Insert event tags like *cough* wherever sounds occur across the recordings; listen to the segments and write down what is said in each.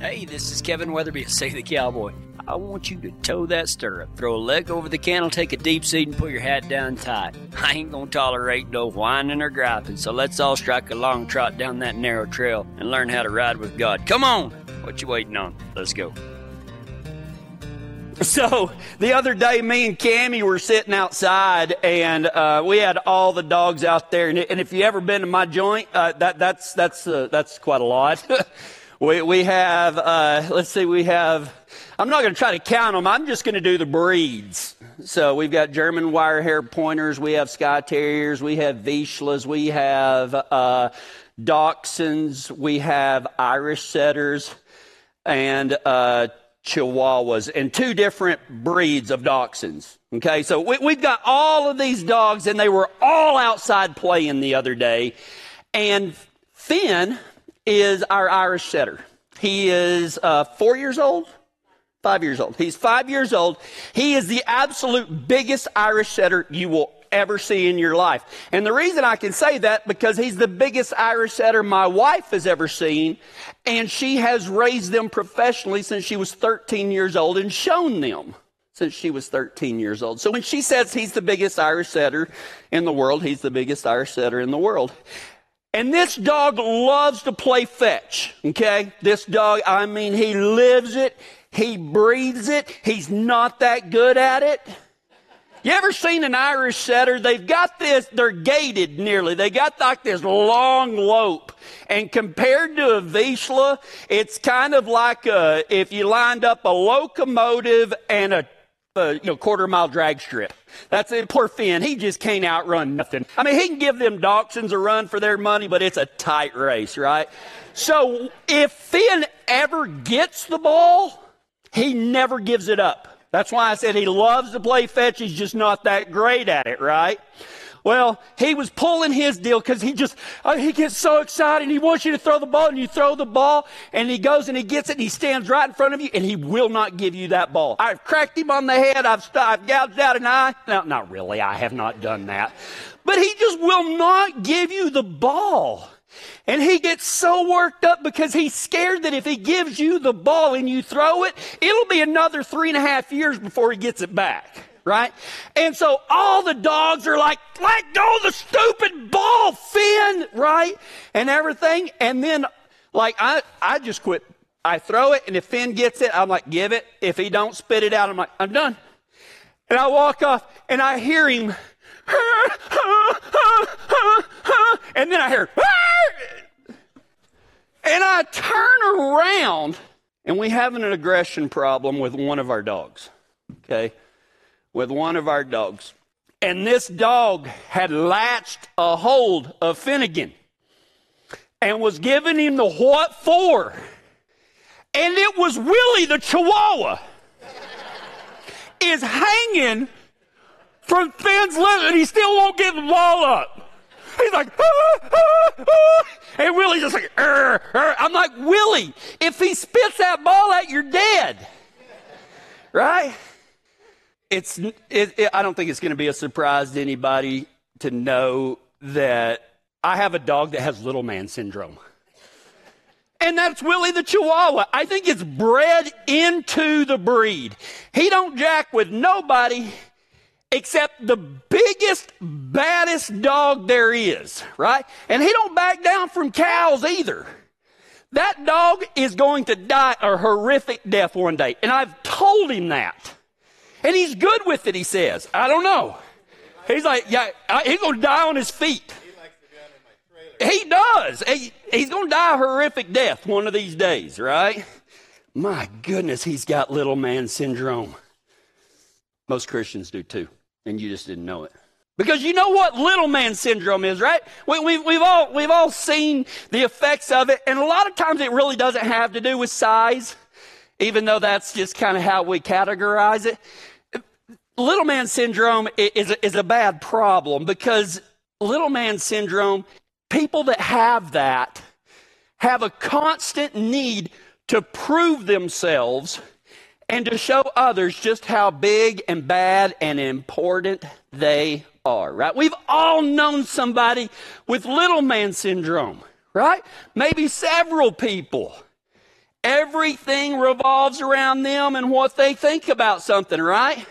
Hey, this is Kevin Weatherby, save the cowboy. I want you to toe that stirrup, throw a leg over the cantle, take a deep seat, and put your hat down tight. I ain't gonna tolerate no whining or griping, so let's all strike a long trot down that narrow trail and learn how to ride with God. Come on! What you waiting on? Let's go. *laughs* So the other day, me and Cammy were sitting outside, and uh, we had all the dogs out there. And, and if you ever been to my joint, uh, that that's that's uh, that's quite a lot. *laughs* we we have uh, let's see, we have. I'm not going to try to count them. I'm just going to do the breeds. So we've got German wire hair pointers, we have Skye Terriers, we have Vizslas, we have uh, Dachshunds, we have Irish Setters, and uh, Chihuahuas and two different breeds of dachshunds. Okay, so we, have got all of these dogs, and they were all outside playing the other day. And Finn is our Irish setter. He is uh, four years old, five years old. He's five years old. He is the absolute biggest Irish setter you will ever see in your life. And the reason I can say that because he's the biggest Irish setter my wife has ever seen, and she has raised them professionally since she was 13 years old and shown them since she was 13 years old. So when she says he's the biggest Irish setter in the world, he's the biggest Irish setter in the world. And this dog loves to play fetch, okay? This dog, I mean, he lives it, he breathes it, he's not that good at it. You ever seen an Irish setter? They've got this, they're gated nearly. They got like this long lope. And compared to a Vizsla, it's kind of like a, if you lined up a locomotive and a, a you know, quarter mile drag strip. That's it. Poor Finn. He just can't outrun nothing. I mean, he can give them Dachshunds a run for their money, but it's a tight race, right? So if Finn ever gets the ball, he never gives it up. That's why I said he loves to play fetch. He's just not that great at it, right? Well, he was pulling his deal because he just, uh, he gets so excited. He wants you to throw the ball and you throw the ball and he goes and he gets it and he stands right in front of you and he will not give you that ball. I've cracked him on the head. I've, I've gouged out an eye. No, not really. I have not done that. But he just will not give you the ball. And he gets so worked up because he's scared that if he gives you the ball and you throw it, it'll be another three and a half years before he gets it back. Right? And so all the dogs are like, let go the stupid ball, Finn, right? And everything. And then, like, I, I just quit. I throw it, and if Finn gets it, I'm like, give it. If he don't spit it out, I'm like, I'm done. And I walk off, and I hear him *laughs* and then I hear, *laughs* and I turn around, and we have an aggression problem with one of our dogs. Okay? With one of our dogs. And this dog had latched a hold of Finnegan and was giving him the what for. And it was Willie the Chihuahua is hanging from Finn's lips, and he still won't give the ball up. He's like, ah, ah, ah. and Willie's just like, Arr, Arr. I'm like, Willie, if he spits that ball out, you're dead. Right? It's, it, it, I don't think it's going to be a surprise to anybody to know that I have a dog that has little man syndrome. And that's Willie the Chihuahua. I think it's bred into the breed. He don't jack with nobody except the biggest, baddest dog there is, right? And he don't back down from cows either. That dog is going to die a horrific death one day. And I've told him that. And he's good with it, he says. I don't know. He's like, yeah, he's going to die on his feet. He does. He, he's going to die a horrific death one of these days, right? My goodness, he's got little man syndrome. Most Christians do too and you just didn't know it. Because you know what little man syndrome is, right? We, we, we've, all, we've all seen the effects of it, and a lot of times it really doesn't have to do with size, even though that's just kind of how we categorize it. Little man syndrome is a, is a bad problem because little man syndrome, people that have that have a constant need to prove themselves and to show others just how big and bad and important they are, right? We've all known somebody with little man syndrome, right? Maybe several people. Everything revolves around them and what they think about something, right?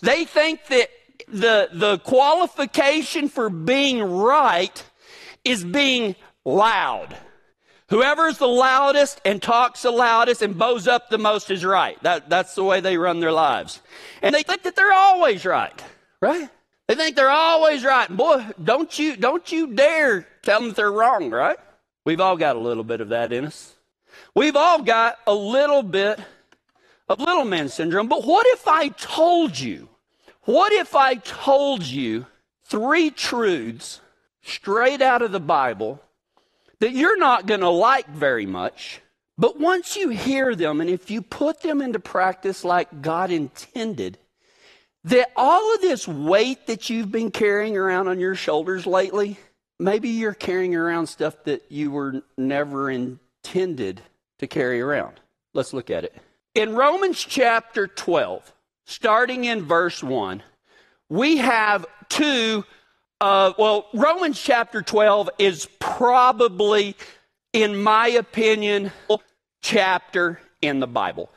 They think that the, the qualification for being right is being loud. Whoever's the loudest and talks the loudest and bows up the most is right. That, that's the way they run their lives. And they think that they're always right, right? They think they're always right. Boy, don't you, don't you dare tell them they're wrong, right? We've all got a little bit of that in us. We've all got a little bit of little man syndrome. But what if I told you, what if I told you three truths straight out of the Bible that you're not going to like very much, but once you hear them and if you put them into practice like God intended, that all of this weight that you've been carrying around on your shoulders lately, maybe you're carrying around stuff that you were never intended to carry around. Let's look at it. In Romans chapter 12, starting in verse 1, we have two uh, well, Romans chapter 12 is probably, in my opinion, chapter in the Bible.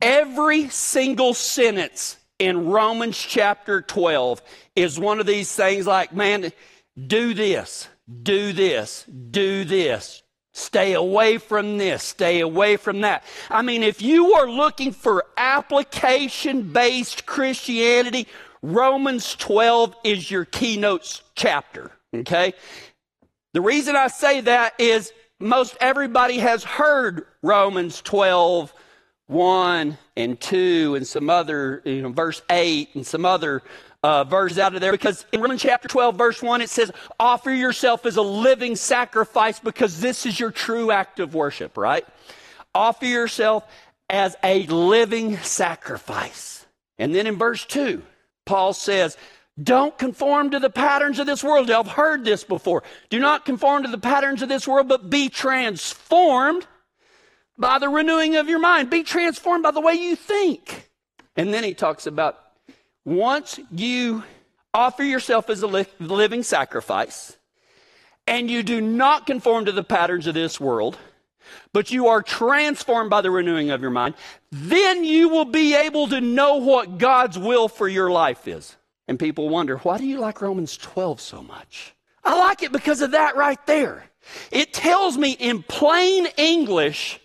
Every single sentence in Romans chapter 12 is one of these things like, man, do this, do this, do this. Stay away from this, stay away from that. I mean, if you are looking for application based Christianity, Romans 12 is your keynote chapter, hmm. okay? The reason I say that is most everybody has heard Romans 12, 1 and 2 and some other, you know, verse 8 and some other uh, verses out of there because in Romans chapter 12, verse 1, it says, offer yourself as a living sacrifice because this is your true act of worship, right? Offer yourself as a living sacrifice. And then in verse 2, Paul says, don't conform to the patterns of this world. I've heard this before. Do not conform to the patterns of this world, but be transformed by the renewing of your mind. Be transformed by the way you think. And then he talks about once you offer yourself as a li- living sacrifice and you do not conform to the patterns of this world, but you are transformed by the renewing of your mind, then you will be able to know what God's will for your life is. And people wonder, why do you like Romans 12 so much? I like it because of that right there. It tells me in plain English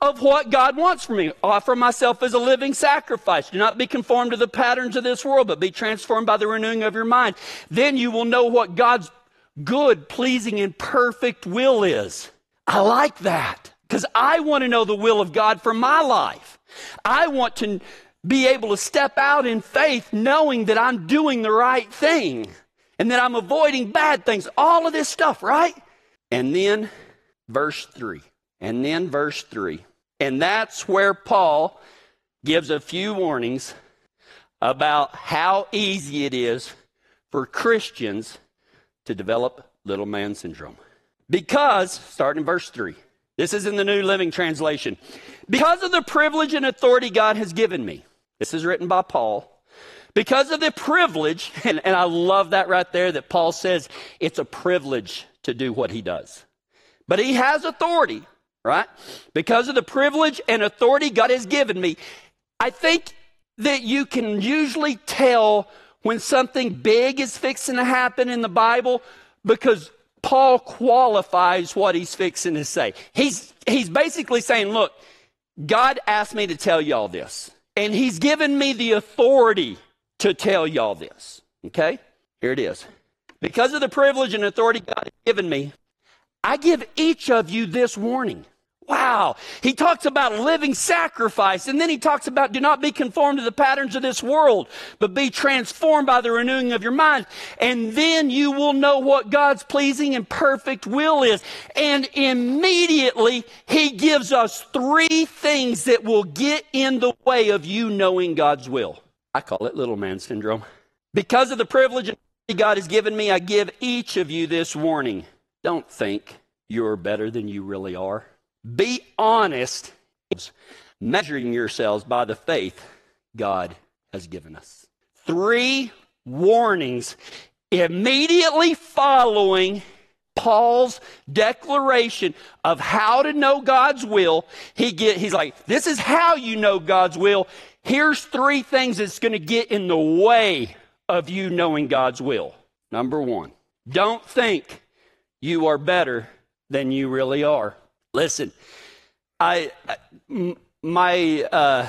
of what God wants from me. Offer myself as a living sacrifice. Do not be conformed to the patterns of this world, but be transformed by the renewing of your mind. Then you will know what God's good, pleasing, and perfect will is. I like that because I want to know the will of God for my life. I want to be able to step out in faith knowing that I'm doing the right thing and that I'm avoiding bad things. All of this stuff, right? And then verse 3. And then verse 3. And that's where Paul gives a few warnings about how easy it is for Christians to develop little man syndrome. Because, starting in verse 3, this is in the New Living Translation. Because of the privilege and authority God has given me, this is written by Paul. Because of the privilege, *laughs* and, and I love that right there that Paul says it's a privilege to do what he does. But he has authority, right? Because of the privilege and authority God has given me, I think that you can usually tell when something big is fixing to happen in the Bible because Paul qualifies what he's fixing to say. He's, he's basically saying, look, God asked me to tell y'all this, and he's given me the authority to tell y'all this. Okay? Here it is. Because of the privilege and authority God has given me, I give each of you this warning. Wow. He talks about living sacrifice, and then he talks about do not be conformed to the patterns of this world, but be transformed by the renewing of your mind. And then you will know what God's pleasing and perfect will is. And immediately he gives us three things that will get in the way of you knowing God's will. I call it little man syndrome. Because of the privilege God has given me, I give each of you this warning. Don't think you're better than you really are. Be honest, measuring yourselves by the faith God has given us. Three warnings immediately following Paul's declaration of how to know God's will. He get, he's like, this is how you know God's will. Here's three things that's going to get in the way of you knowing God's will. Number one, don't think you are better than you really are. Listen, I, my, uh,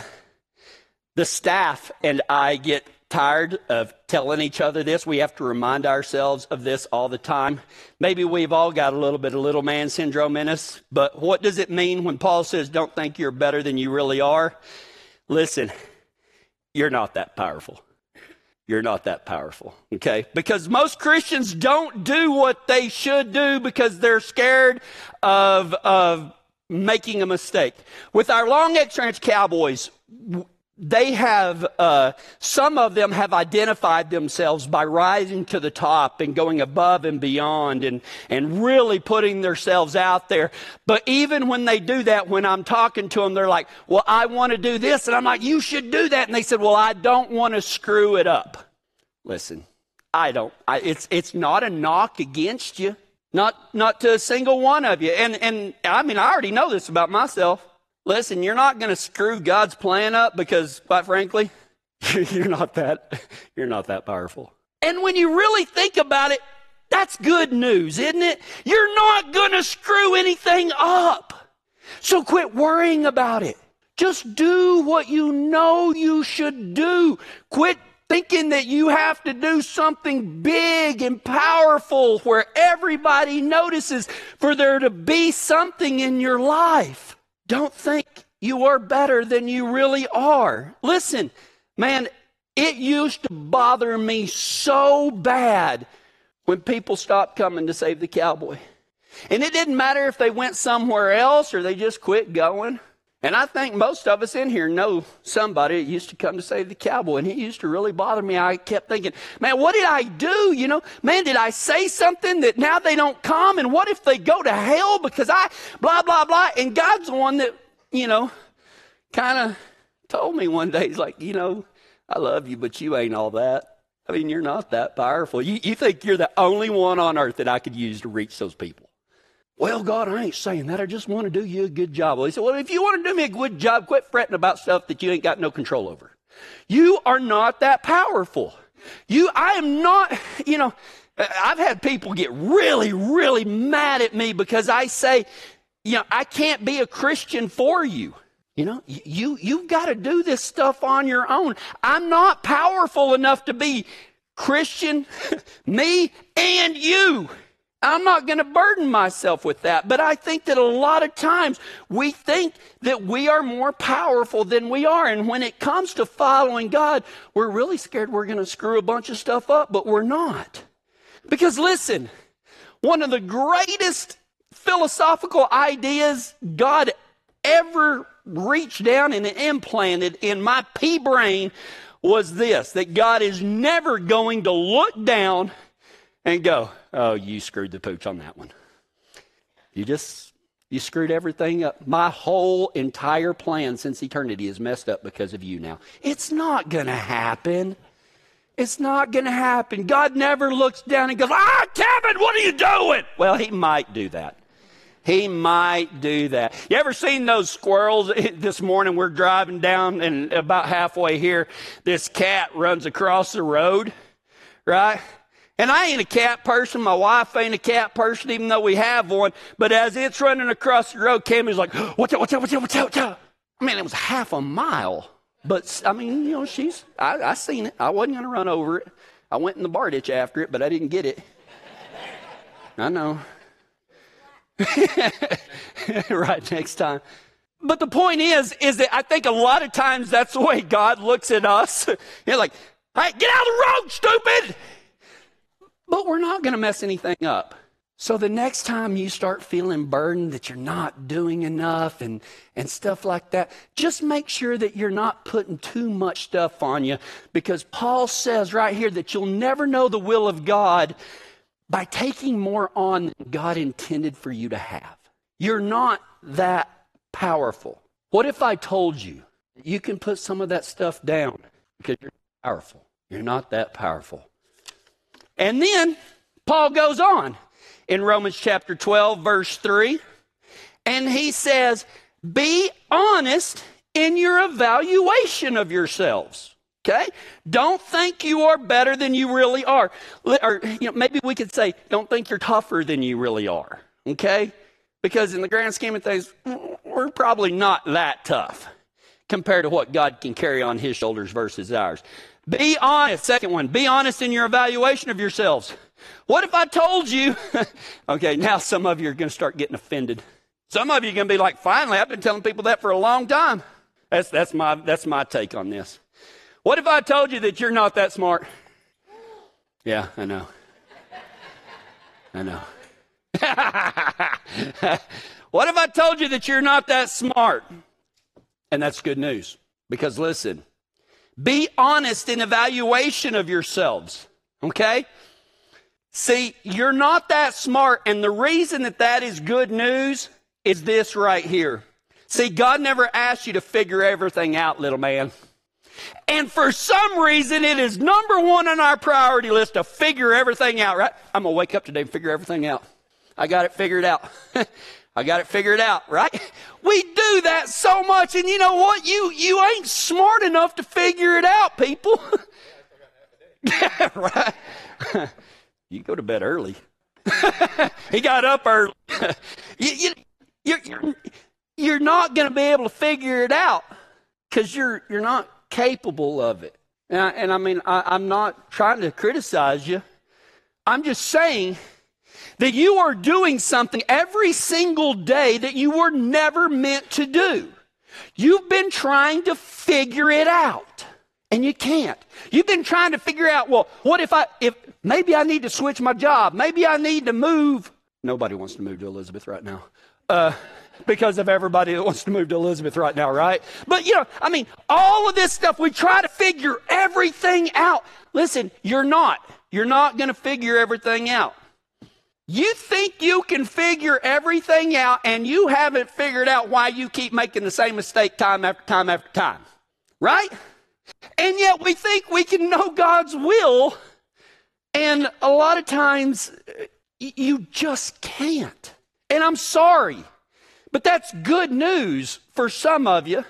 the staff and I get tired of telling each other this. We have to remind ourselves of this all the time. Maybe we've all got a little bit of little man syndrome in us, but what does it mean when Paul says, don't think you're better than you really are? Listen, you're not that powerful. You're not that powerful, okay? Because most Christians don't do what they should do because they're scared of, of making a mistake. With our long X Ranch Cowboys, they have, uh, some of them have identified themselves by rising to the top and going above and beyond and, and really putting themselves out there. But even when they do that, when I'm talking to them, they're like, well, I want to do this. And I'm like, you should do that. And they said, well, I don't want to screw it up. Listen, I don't, I, it's, it's not a knock against you. Not, not to a single one of you. And, and I mean, I already know this about myself. Listen, you're not going to screw God's plan up because, quite frankly, *laughs* you're not that, you're not that powerful. And when you really think about it, that's good news, isn't it? You're not going to screw anything up. So quit worrying about it. Just do what you know you should do. Quit thinking that you have to do something big and powerful where everybody notices for there to be something in your life. Don't think you are better than you really are. Listen, man, it used to bother me so bad when people stopped coming to save the cowboy. And it didn't matter if they went somewhere else or they just quit going. And I think most of us in here know somebody that used to come to save the cowboy, and he used to really bother me. I kept thinking, man, what did I do? You know, man, did I say something that now they don't come? And what if they go to hell because I blah, blah, blah? And God's the one that, you know, kind of told me one day, he's like, you know, I love you, but you ain't all that. I mean, you're not that powerful. You, you think you're the only one on earth that I could use to reach those people. Well, God, I ain't saying that. I just want to do you a good job. Well, he said, Well, if you want to do me a good job, quit fretting about stuff that you ain't got no control over. You are not that powerful. You, I am not, you know, I've had people get really, really mad at me because I say, you know, I can't be a Christian for you. You know, you, you've got to do this stuff on your own. I'm not powerful enough to be Christian, *laughs* me, and you. I'm not going to burden myself with that. But I think that a lot of times we think that we are more powerful than we are. And when it comes to following God, we're really scared we're going to screw a bunch of stuff up, but we're not. Because listen, one of the greatest philosophical ideas God ever reached down and implanted in my pea brain was this that God is never going to look down and go, oh, you screwed the pooch on that one. You just, you screwed everything up. My whole entire plan since eternity is messed up because of you now. It's not going to happen. It's not going to happen. God never looks down and goes, ah, Kevin, what are you doing? Well, he might do that. He might do that. You ever seen those squirrels? *laughs* This morning we're driving down, and about halfway here, this cat runs across the road, right? And I ain't a cat person. My wife ain't a cat person, even though we have one. But as it's running across the road, Cammy's like, *gasps* watch out, watch out, watch out, watch out, watch out. I mean, it was half a mile. But, I mean, you know, she's, I, I seen it. I wasn't going to run over it. I went in the bar ditch after it, but I didn't get it. I know. *laughs* right, next time. But the point is, is that I think a lot of times that's the way God looks at us. *laughs* He's like, hey, get out of the road, stupid! But we're not going to mess anything up. So the next time you start feeling burdened that you're not doing enough and, and stuff like that, just make sure that you're not putting too much stuff on you because Paul says right here that you'll never know the will of God by taking more on than God intended for you to have. You're not that powerful. What if I told you you can put some of that stuff down because you're powerful? You're not that powerful. And then Paul goes on in Romans chapter 12, verse 3. And he says, Be honest in your evaluation of yourselves. Okay? Don't think you are better than you really are. Or you know, maybe we could say, don't think you're tougher than you really are. Okay? Because in the grand scheme of things, we're probably not that tough compared to what God can carry on his shoulders versus ours. Be honest. Second one, be honest in your evaluation of yourselves. What if I told you? *laughs* okay, now some of you are going to start getting offended. Some of you are going to be like, finally, I've been telling people that for a long time. That's, that's, my, that's my take on this. What if I told you that you're not that smart? Yeah, I know. I know. *laughs* what if I told you that you're not that smart? And that's good news. Because listen, be honest in evaluation of yourselves. Okay? See, you're not that smart. And the reason that that is good news is this right here. See, God never asked you to figure everything out, little man. And for some reason, it is number one on our priority list to figure everything out, right? I'm going to wake up today and figure everything out. I got it figured out. *laughs* I got it figured out, right? *laughs* We do that so much, and you know what? You you ain't smart enough to figure it out, people. *laughs* right? *laughs* you go to bed early. he got up early. you, you, you're, you're, you're not going to be able to figure it out because you're you're not capable of it. And I, and I mean, I, I'm not trying to criticize you. I'm just saying that you are doing something every single day that you were never meant to do. You've been trying to figure it out and you can't. You've been trying to figure out, well, what if I, if maybe I need to switch my job? Maybe I need to move. Nobody wants to move to Elizabeth right now. Uh, because of everybody that wants to move to Elizabeth right now, right? But you know, I mean, all of this stuff, we try to figure everything out. Listen, you're not. You're not going to figure everything out. You think you can figure everything out and you haven't figured out why you keep making the same mistake time after time after time. Right? And yet we think we can know God's will. And a lot of times you just can't. And I'm sorry, but that's good news for some of you.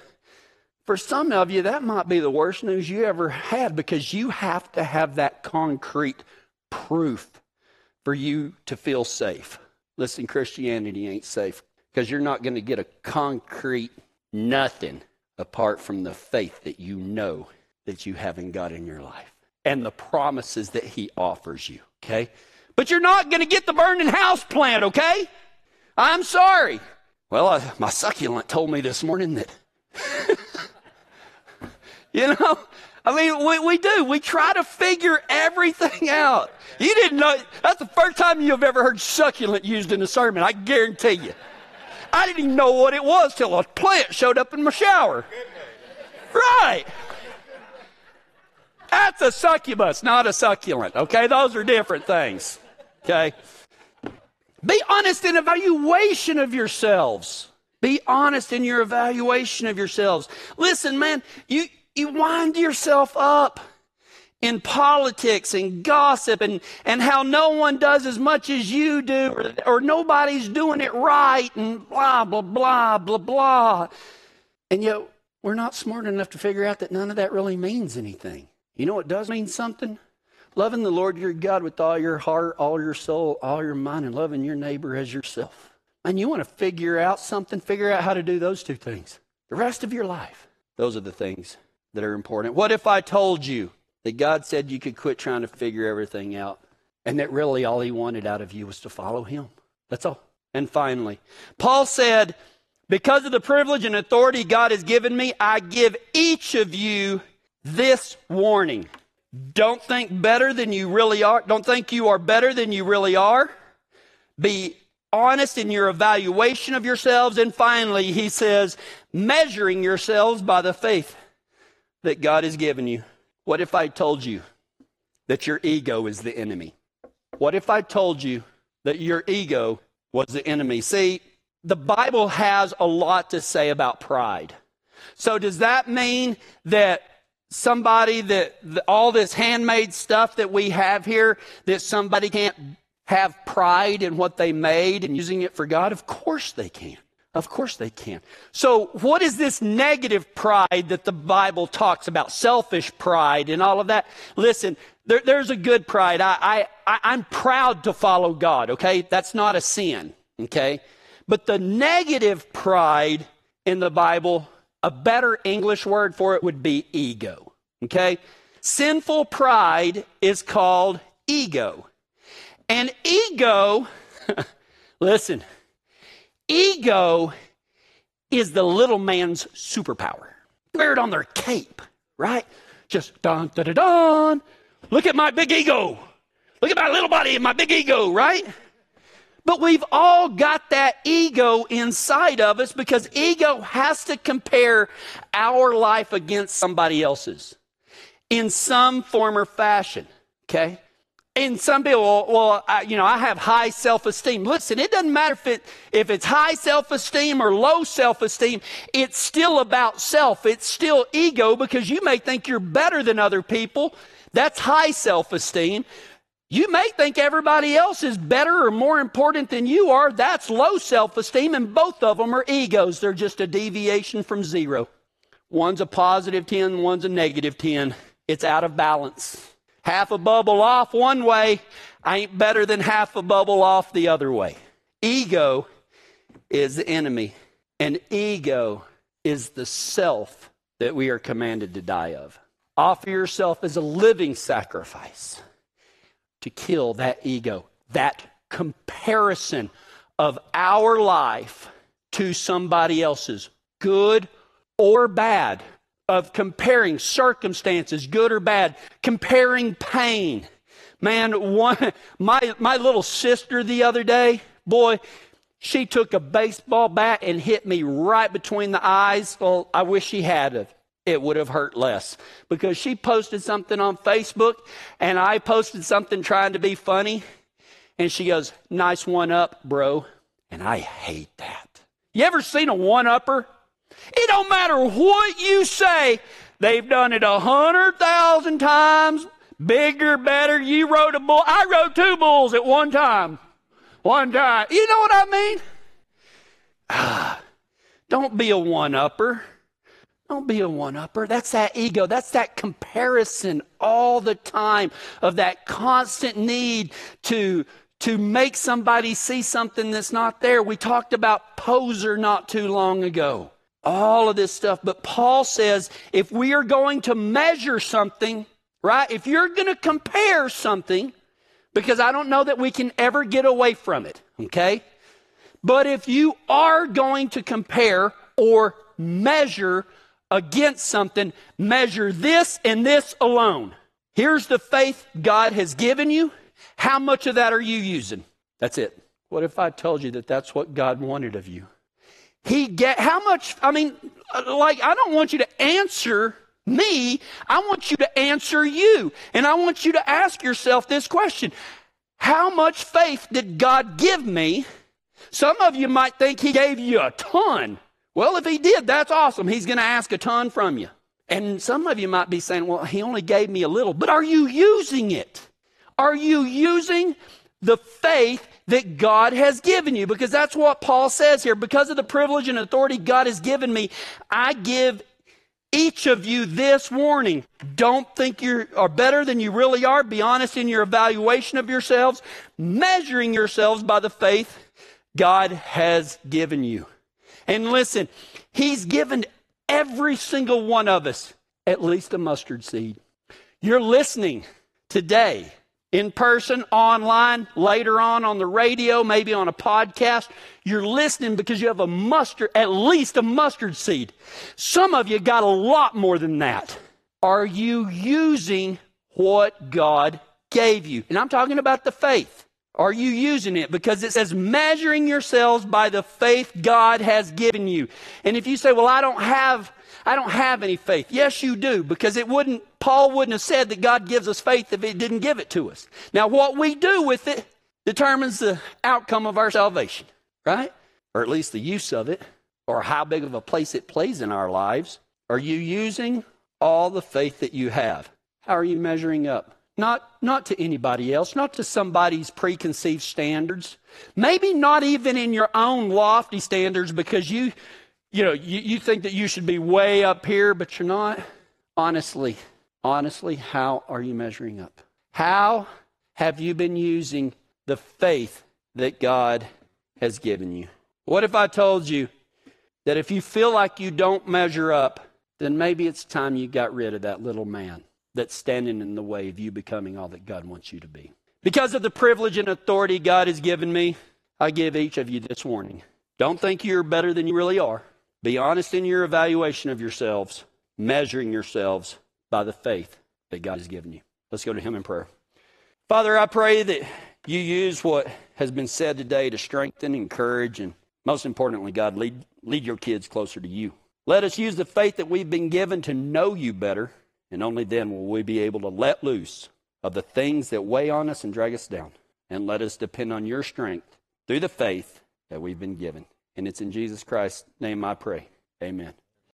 For some of you, that might be the worst news you ever had because you have to have that concrete proof for you to feel safe. Listen, Christianity ain't safe because you're not going to get a concrete nothing apart from the faith that you know that you have in God in your life and the promises that He offers you, okay? But you're not going to get the burning house plant, okay? I'm sorry. Well, uh, my succulent told me this morning that, *laughs* you know, I mean, we, we do. We try to figure everything out. You didn't know. That's the first time you've ever heard succulent used in a sermon. I guarantee you. I didn't even know what it was till a plant showed up in my shower. Right. That's a succubus, not a succulent. Okay, those are different things. Okay. Be honest in evaluation of yourselves. Be honest in your evaluation of yourselves. Listen, man, you you wind yourself up in politics and gossip and, and how no one does as much as you do or, or nobody's doing it right and blah, blah, blah, blah, blah. And yet we're not smart enough to figure out that none of that really means anything. You know what does mean something? Loving the Lord your God with all your heart, all your soul, all your mind, and loving your neighbor as yourself. And you want to figure out something, figure out how to do those two things the rest of your life. Those are the things that are important. What if I told you that God said you could quit trying to figure everything out and that really all He wanted out of you was to follow Him? That's all. And finally, Paul said, Because of the privilege and authority God has given me, I give each of you this warning. Don't think better than you really are. Don't think you are better than you really are. Be honest in your evaluation of yourselves. And finally, he says, measuring yourselves by the faith that God has given you. What if I told you that your ego is the enemy? What if I told you that your ego was the enemy? See, the Bible has a lot to say about pride. So does that mean that somebody that all this handmade stuff that we have here that somebody can't have pride in what they made and using it for God? Of course they can. Of course they can. So, what is this negative pride that the Bible talks about? Selfish pride and all of that. Listen, there, there's a good pride. I, I, I'm proud to follow God, okay? That's not a sin, okay? But the negative pride in the Bible, a better English word for it would be ego, okay? Sinful pride is called ego. And ego, *laughs* listen, ego is the little man's superpower. Wear it on their cape, right? Just dun, da, da, dun. Look at my big ego. Look at my little body and my big ego, right? But we've all got that ego inside of us because ego has to compare our life against somebody else's in some form or fashion. Okay? And some people, well, I, you know, I have high self-esteem. Listen, it doesn't matter if it if it's high self-esteem or low self-esteem. It's still about self. It's still ego because you may think you're better than other people. That's high self-esteem. You may think everybody else is better or more important than you are. That's low self-esteem, and both of them are egos. They're just a deviation from zero. One's a positive 10, one's a negative 10. It's out of balance. Half a bubble off one way ain't better than half a bubble off the other way. Ego is the enemy, and ego is the self that we are commanded to die of. Offer yourself as a living sacrifice to kill that ego, that comparison of our life to somebody else's, good or bad of comparing circumstances, good or bad, comparing pain. Man, one, my, my little sister the other day, boy, she took a baseball bat and hit me right between the eyes. Well, I wish she had it It would have hurt less because she posted something on Facebook and I posted something trying to be funny. And she goes, Nice one up, bro. And I hate that. You ever seen a one upper? It don't matter what you say. They've done it a hundred thousand times. Bigger, better. You rode a bull. I rode two bulls at one time. One time. You know what I mean? Ah, don't be a one upper. Don't be a one upper. That's that ego. That's that comparison all the time of that constant need to, to make somebody see something that's not there. We talked about poser not too long ago all of this stuff. But Paul says if we are going to measure something, right? If you're going to compare something, because I don't know that we can ever get away from it, okay? But if you are going to compare or measure against something, measure this and this alone. Here's the faith God has given you. How much of that are you using? That's it. What if I told you that that's what God wanted of you? He get how much? I mean, like I don't want you to answer me. I want you to answer you, and I want you to ask yourself this question: How much faith did God give me? Some of you might think He gave you a ton. Well, if He did, that's awesome. He's going to ask a ton from you. And some of you might be saying, well, He only gave me a little. But are you using it? Are you using the faith that God has given you. Because that's what Paul says here. Because of the privilege and authority God has given me, I give each of you this warning. Don't think you are better than you really are. Be honest in your evaluation of yourselves, measuring yourselves by the faith God has given you. And listen, He's given every single one of us at least a mustard seed. You're listening today in person, online, later on on the radio, maybe on a podcast. You're listening because you have a mustard, at least a mustard seed. Some of you got a lot more than that. Are you using what God gave you? And I'm talking about the faith. Are you using it? Because it says measuring yourselves by the faith God has given you. And if you say, well, I don't have I don't have any faith. Yes, you do, because it wouldn't, Paul wouldn't have said that God gives us faith if he didn't give it to us. Now, what we do with it determines the outcome of our salvation, right? Or at least the use of it, or how big of a place it plays in our lives. Are you using all the faith that you have? How are you measuring up? Not, not to anybody else, not to somebody's preconceived standards, maybe not even in your own lofty standards because you, you know, you, you think that you should be way up here, but you're not. Honestly, honestly, how are you measuring up? How have you been using the faith that God has given you? What if I told you that if you feel like you don't measure up, then maybe it's time you got rid of that little man that's standing in the way of you becoming all that God wants you to be? Because of the privilege and authority God has given me, I give each of you this warning. Don't think you're better than you really are. Be honest in your evaluation of yourselves, measuring yourselves by the faith that God has given you. Let's go to Him in prayer. Father, I pray that you use what has been said today to strengthen, encourage, and most importantly, God, lead, lead your kids closer to you. Let us use the faith that we've been given to know you better, and only then will we be able to let loose of the things that weigh on us and drag us down. And let us depend on your strength through the faith that we've been given. And it's in Jesus Christ's name I pray. Amen.